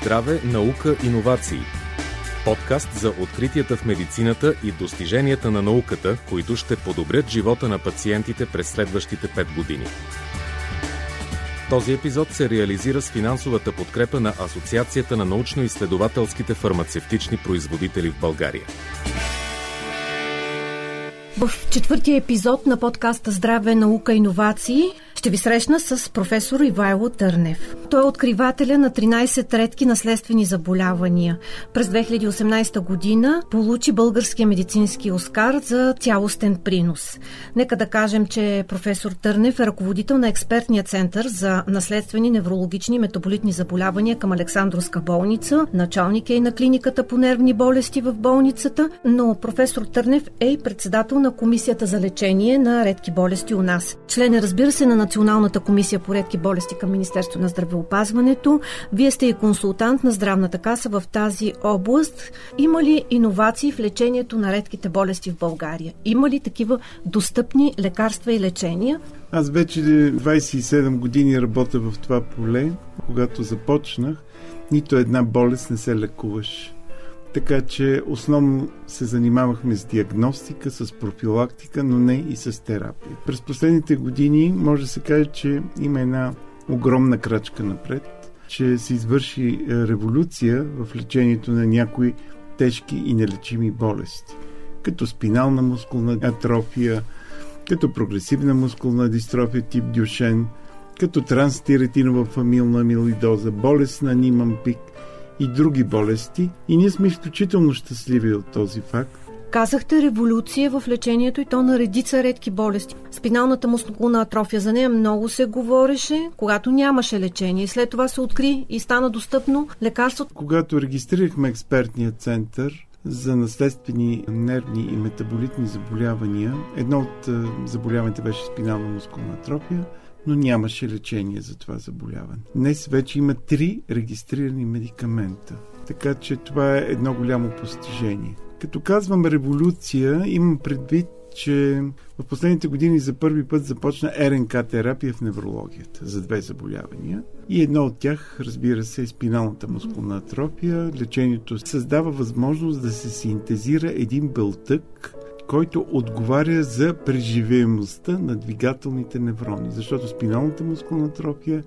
Здраве, наука, иновации. Подкаст за откритията в медицината и достиженията на науката, които ще подобрят живота на пациентите през следващите 5 години. Този епизод се реализира с финансовата подкрепа на Асоциацията на научно-изследователските фармацевтични производители в България. В четвъртия епизод на подкаста Здраве, наука, иновации ще ви срещна с професор Ивайло Търнев. Той е откривателя на 13 редки наследствени заболявания. През 2018 година получи Българския медицински Оскар за цялостен принос. Нека да кажем, че професор Търнев е ръководител на експертния център за наследствени неврологични метаболитни заболявания към Александровска болница, началник е и на клиниката по нервни болести в болницата, но професор Търнев е и председател на Комисията за лечение на редки болести у нас. Член е, разбира се, на Националната комисия по редки болести към Министерство на здравеопазването. Вие сте и консултант на Здравната каса в тази област. Има ли иновации в лечението на редките болести в България? Има ли такива достъпни лекарства и лечения? Аз вече 27 години работя в това поле. Когато започнах, нито една болест не се лекуваше. Така че основно се занимавахме с диагностика, с профилактика, но не и с терапия. През последните години може да се каже, че има една огромна крачка напред, че се извърши е, революция в лечението на някои тежки и нелечими болести, като спинална мускулна атрофия, като прогресивна мускулна дистрофия тип Дюшен, като транстиретинова фамилна амилидоза, болест на Ниман пик – и други болести. И ние сме изключително щастливи от този факт. Казахте революция в лечението и то на редица редки болести. Спиналната мускулна атрофия, за нея много се говореше, когато нямаше лечение. След това се откри и стана достъпно лекарство. Когато регистрирахме експертния център, за наследствени нервни и метаболитни заболявания. Едно от заболяванията беше спинална мускулна атрофия но нямаше лечение за това заболяване. Днес вече има три регистрирани медикамента, така че това е едно голямо постижение. Като казвам революция, имам предвид, че в последните години за първи път започна РНК терапия в неврологията за две заболявания. И едно от тях, разбира се, е спиналната мускулна атрофия. Лечението създава възможност да се синтезира един бълтък, който отговаря за преживеемостта на двигателните неврони. Защото спиналната мускулна атрофия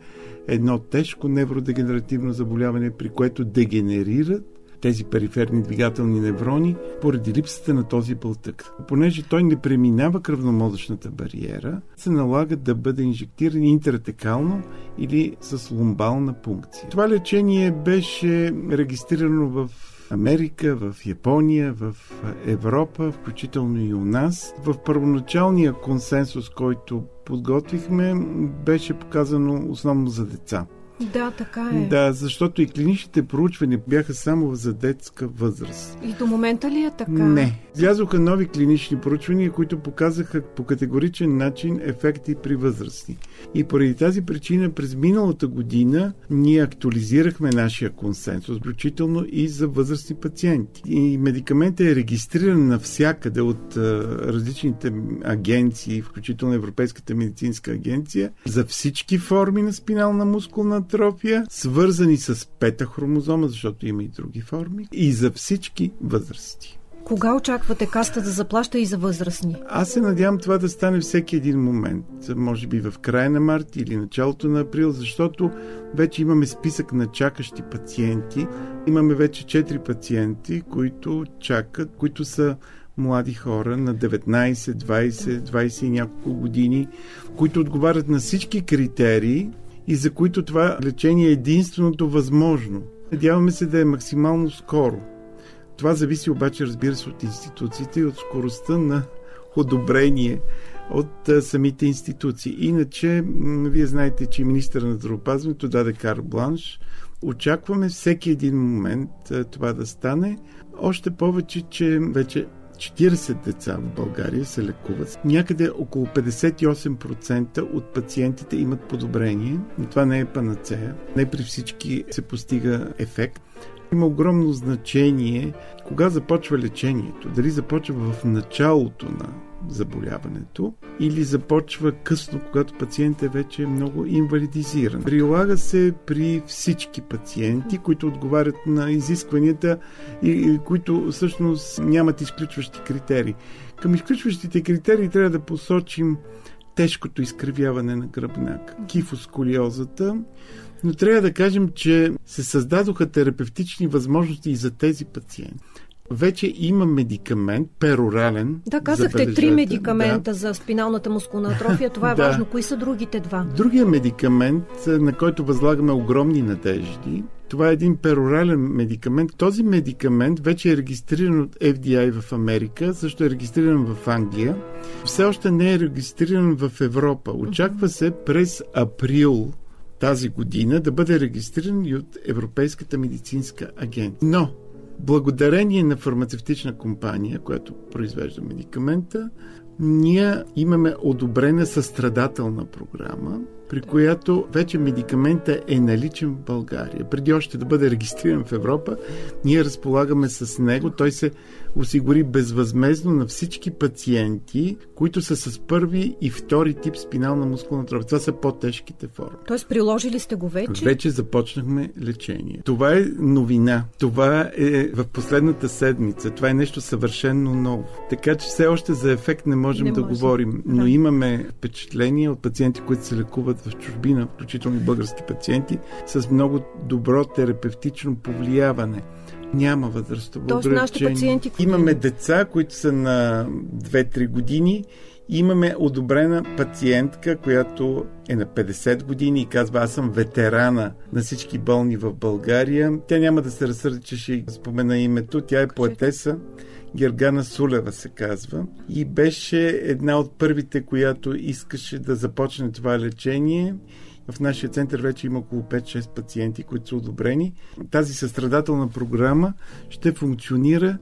е едно тежко невродегенеративно заболяване, при което дегенерират тези периферни двигателни неврони поради липсата на този бълтък. Понеже той не преминава кръвномозъчната бариера, се налага да бъде инжектиран интратекално или с лумбална пункция. Това лечение беше регистрирано в Америка, в Япония, в Европа, включително и у нас. В първоначалния консенсус, който подготвихме, беше показано основно за деца. Да, така е. Да, защото и клиничните проучвания бяха само за детска възраст. И до момента ли е така? Не. Излязоха нови клинични проучвания, които показаха по категоричен начин ефекти при възрастни. И поради тази причина през миналата година ние актуализирахме нашия консенсус, включително и за възрастни пациенти. И медикаментът е регистриран навсякъде от различните агенции, включително Европейската медицинска агенция, за всички форми на спинална мускулна атрофия, свързани с пета хромозома, защото има и други форми, и за всички възрасти. Кога очаквате каста да заплаща и за възрастни? Аз се надявам това да стане всеки един момент. Може би в края на март или началото на април, защото вече имаме списък на чакащи пациенти. Имаме вече 4 пациенти, които чакат, които са млади хора на 19, 20, 20 и няколко години, които отговарят на всички критерии и за които това лечение е единственото възможно. Надяваме се да е максимално скоро. Това зависи обаче, разбира се, от институциите и от скоростта на одобрение от самите институции. Иначе, вие знаете, че министър на здравеопазването даде кар бланш. Очакваме всеки един момент това да стане. Още повече, че вече 40 деца в България се лекуват. Някъде около 58% от пациентите имат подобрение, но това не е панацея. Не при всички се постига ефект. Има огромно значение кога започва лечението. Дали започва в началото на заболяването или започва късно, когато пациентът е вече много инвалидизиран. Прилага се при всички пациенти, които отговарят на изискванията и, и които всъщност нямат изключващи критерии. Към изключващите критерии трябва да посочим тежкото изкривяване на гръбнак, кифосколиозата, но трябва да кажем, че се създадоха терапевтични възможности и за тези пациенти. Вече има медикамент, перорален. Да, казахте три медикамента да. за спиналната мускулна атрофия. Това е да. важно. Кои са другите два? Другия медикамент, на който възлагаме огромни надежди, това е един перорален медикамент. Този медикамент вече е регистриран от FDI в Америка, също е регистриран в Англия. Все още не е регистриран в Европа. Очаква се през април тази година да бъде регистриран и от Европейската медицинска агенция. Но, благодарение на фармацевтична компания, която произвежда медикамента, ние имаме одобрена състрадателна програма, при която вече медикамента е наличен в България. Преди още да бъде регистриран в Европа, ние разполагаме с него. Той се осигури безвъзмезно на всички пациенти, които са с първи и втори тип спинална мускулна трофия. Това са по-тежките форми. Тоест приложили сте го вече? Вече започнахме лечение. Това е новина. Това е в последната седмица. Това е нещо съвършенно ново. Така че все още за ефект не можем не да може. говорим, но да. имаме впечатление от пациенти, които се лекуват в чужбина, включително и български пациенти, с много добро терапевтично повлияване няма възрастово Тоест, ограничение. Пациенти, Имаме деца, които са на 2-3 години. Имаме одобрена пациентка, която е на 50 години и казва, аз съм ветерана на всички болни в България. Тя няма да се разсърди, че ще спомена името. Тя е поетеса. Гергана Сулева се казва. И беше една от първите, която искаше да започне това лечение в нашия център вече има около 5-6 пациенти, които са одобрени. Тази състрадателна програма ще функционира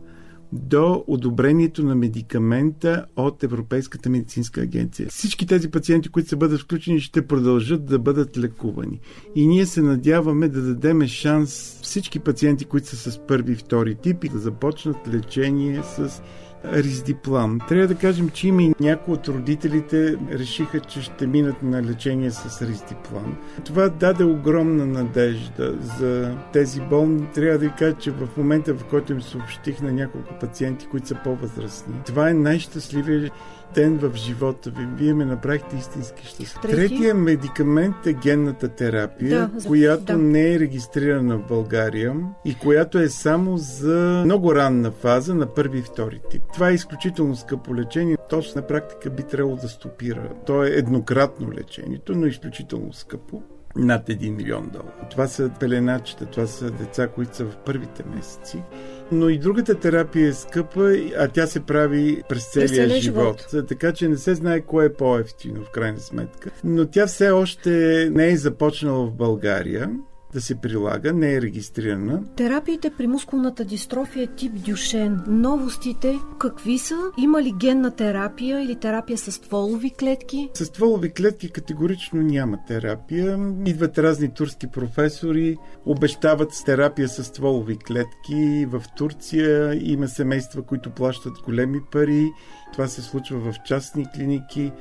до одобрението на медикамента от Европейската медицинска агенция. Всички тези пациенти, които се бъдат включени, ще продължат да бъдат лекувани. И ние се надяваме да дадем шанс всички пациенти, които са с първи и втори тип, и да започнат лечение с Риздиплам. Трябва да кажем, че има и някои от родителите решиха, че ще минат на лечение с Риздиплам. Това даде огромна надежда за тези болни. Трябва да кажа, че в момента, в който им съобщих на няколко пациенти, които са по-възрастни, това е най-щастливия ден в живота ви. Вие ме направихте истински щастлив. Трети? Третия медикамент е генната терапия, да, която да. не е регистрирана в България и която е само за много ранна фаза на първи и втори тип. Това е изключително скъпо лечение. То на практика би трябвало да стопира. То е еднократно лечението, но изключително скъпо над 1 милион долара. Това са пеленачета, това са деца, които са в първите месеци но и другата терапия е скъпа, а тя се прави през целия, през целия живот. живот. Така че не се знае кое е по-ефтино в крайна сметка. Но тя все още не е започнала в България да се прилага, не е регистрирана. Терапиите при мускулната дистрофия тип Дюшен, новостите какви са? Има ли генна терапия или терапия с стволови клетки? С стволови клетки категорично няма терапия. Идват разни турски професори, обещават с терапия с стволови клетки. В Турция има семейства, които плащат големи пари. Това се случва в частни клиники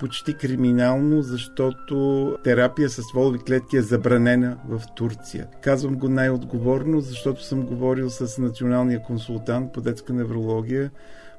почти криминално, защото терапия с стволови клетки е забранена в Турция. Казвам го най-отговорно, защото съм говорил с националния консултант по детска неврология,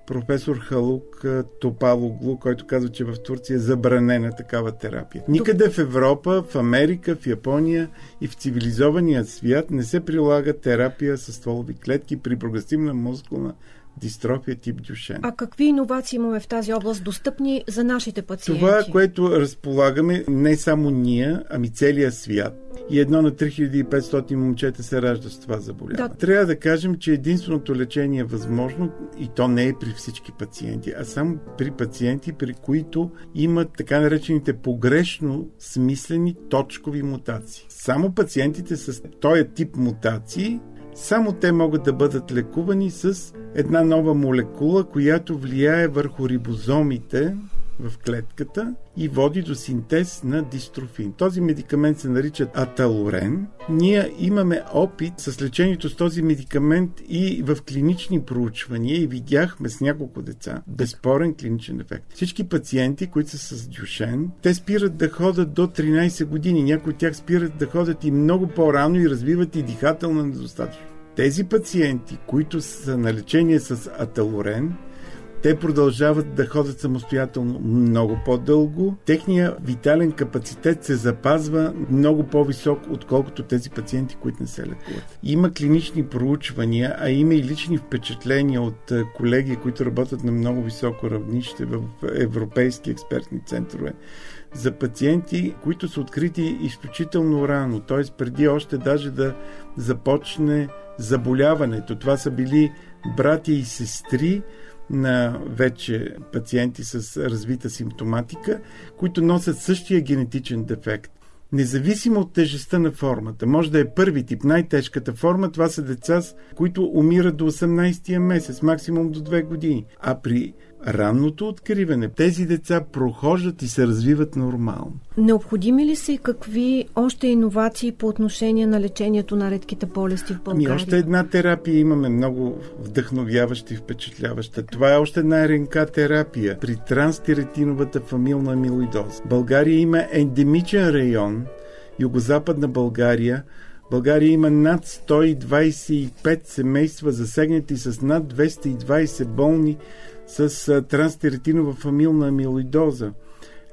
професор Халук Топалоглу, който казва, че в Турция е забранена такава терапия. Никъде в Европа, в Америка, в Япония и в цивилизования свят не се прилага терапия с стволови клетки при прогресивна мускулна дистрофия тип Дюшен. А какви иновации имаме в тази област достъпни за нашите пациенти? Това, което разполагаме, не само ние, ами целия свят. И едно на 3500 момчета се ражда с това заболяване. Да. Трябва да кажем, че единственото лечение е възможно и то не е при всички пациенти, а само при пациенти, при които имат така наречените погрешно смислени точкови мутации. Само пациентите с този тип мутации само те могат да бъдат лекувани с една нова молекула, която влияе върху рибозомите в клетката и води до синтез на дистрофин. Този медикамент се нарича аталорен. Ние имаме опит с лечението с този медикамент и в клинични проучвания и видяхме с няколко деца безспорен клиничен ефект. Всички пациенти, които са с дюшен, те спират да ходят до 13 години. Някои от тях спират да ходят и много по-рано и развиват и дихателна недостатъчност. Тези пациенти, които са на лечение с аталорен, те продължават да ходят самостоятелно много по-дълго. Техният витален капацитет се запазва много по-висок, отколкото тези пациенти, които не се лекуват. Има клинични проучвания, а има и лични впечатления от колеги, които работят на много високо равнище в европейски експертни центрове за пациенти, които са открити изключително рано, т.е. преди още даже да започне заболяването. Това са били брати и сестри на вече пациенти с развита симптоматика, които носят същия генетичен дефект. Независимо от тежестта на формата, може да е първи тип, най-тежката форма, това са деца, които умират до 18-я месец, максимум до 2 години. А при ранното откриване тези деца прохождат и се развиват нормално. Необходими ли са и какви още иновации по отношение на лечението на редките болести в България? Ами още една терапия имаме много вдъхновяваща и впечатляваща. Това е още една РНК терапия при транстиретиновата фамилна амилоидоза. България има ендемичен район, югозападна България, България има над 125 семейства засегнати с над 220 болни с транстиретинова фамилна амилоидоза.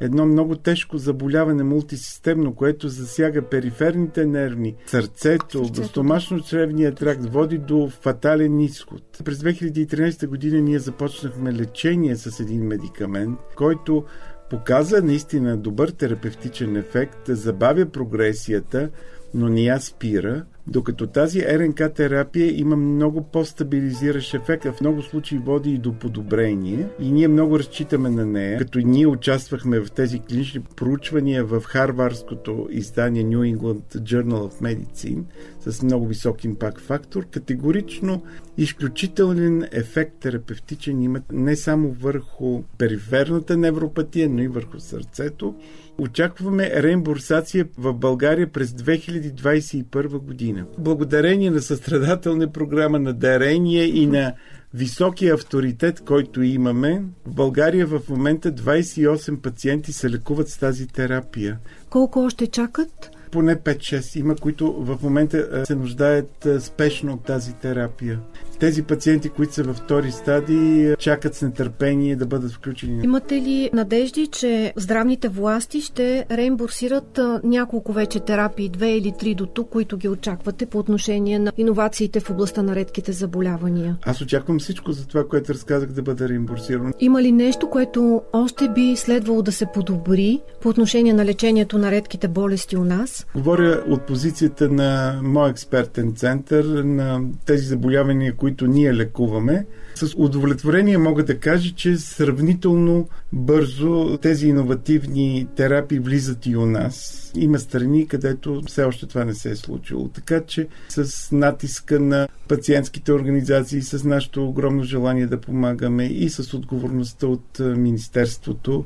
Едно много тежко заболяване мултисистемно, което засяга периферните нервни, сърцето, гастомашно-чревния тракт, води до фатален изход. През 2013 година ние започнахме лечение с един медикамент, който показа наистина добър терапевтичен ефект, забавя прогресията, но не я спира, докато тази РНК терапия има много по-стабилизиращ ефект, а в много случаи води и до подобрение. И ние много разчитаме на нея, като ние участвахме в тези клинични проучвания в харвардското издание New England Journal of Medicine с много висок импакт фактор, категорично изключителен ефект терапевтичен имат не само върху периферната невропатия, но и върху сърцето Очакваме реимбурсация в България през 2021 година. Благодарение на състрадателна програма на дарение и на високия авторитет, който имаме, в България в момента 28 пациенти се лекуват с тази терапия. Колко още чакат? Поне 5-6 има, които в момента се нуждаят спешно от тази терапия. Тези пациенти, които са във втори стадии, чакат с нетърпение да бъдат включени. Имате ли надежди, че здравните власти ще реимбурсират няколко вече терапии, две или три до тук, които ги очаквате по отношение на иновациите в областта на редките заболявания? Аз очаквам всичко за това, което разказах да бъде реимбурсирано. Има ли нещо, което още би следвало да се подобри по отношение на лечението на редките болести у нас? Говоря от позицията на мой експертен център на тези заболявания, които които ние лекуваме. С удовлетворение мога да кажа, че сравнително бързо тези иновативни терапии влизат и у нас. Има страни, където все още това не се е случило. Така че с натиска на пациентските организации, с нашето огромно желание да помагаме и с отговорността от Министерството,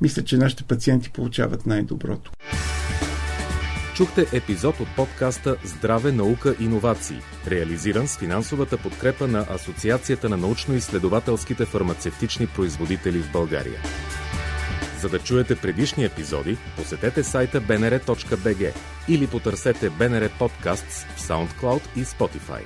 мисля, че нашите пациенти получават най-доброто. Чухте епизод от подкаста Здраве, наука, иновации, реализиран с финансовата подкрепа на Асоциацията на научно-изследователските фармацевтични производители в България. За да чуете предишни епизоди, посетете сайта bnr.bg или потърсете BNR Podcasts в SoundCloud и Spotify.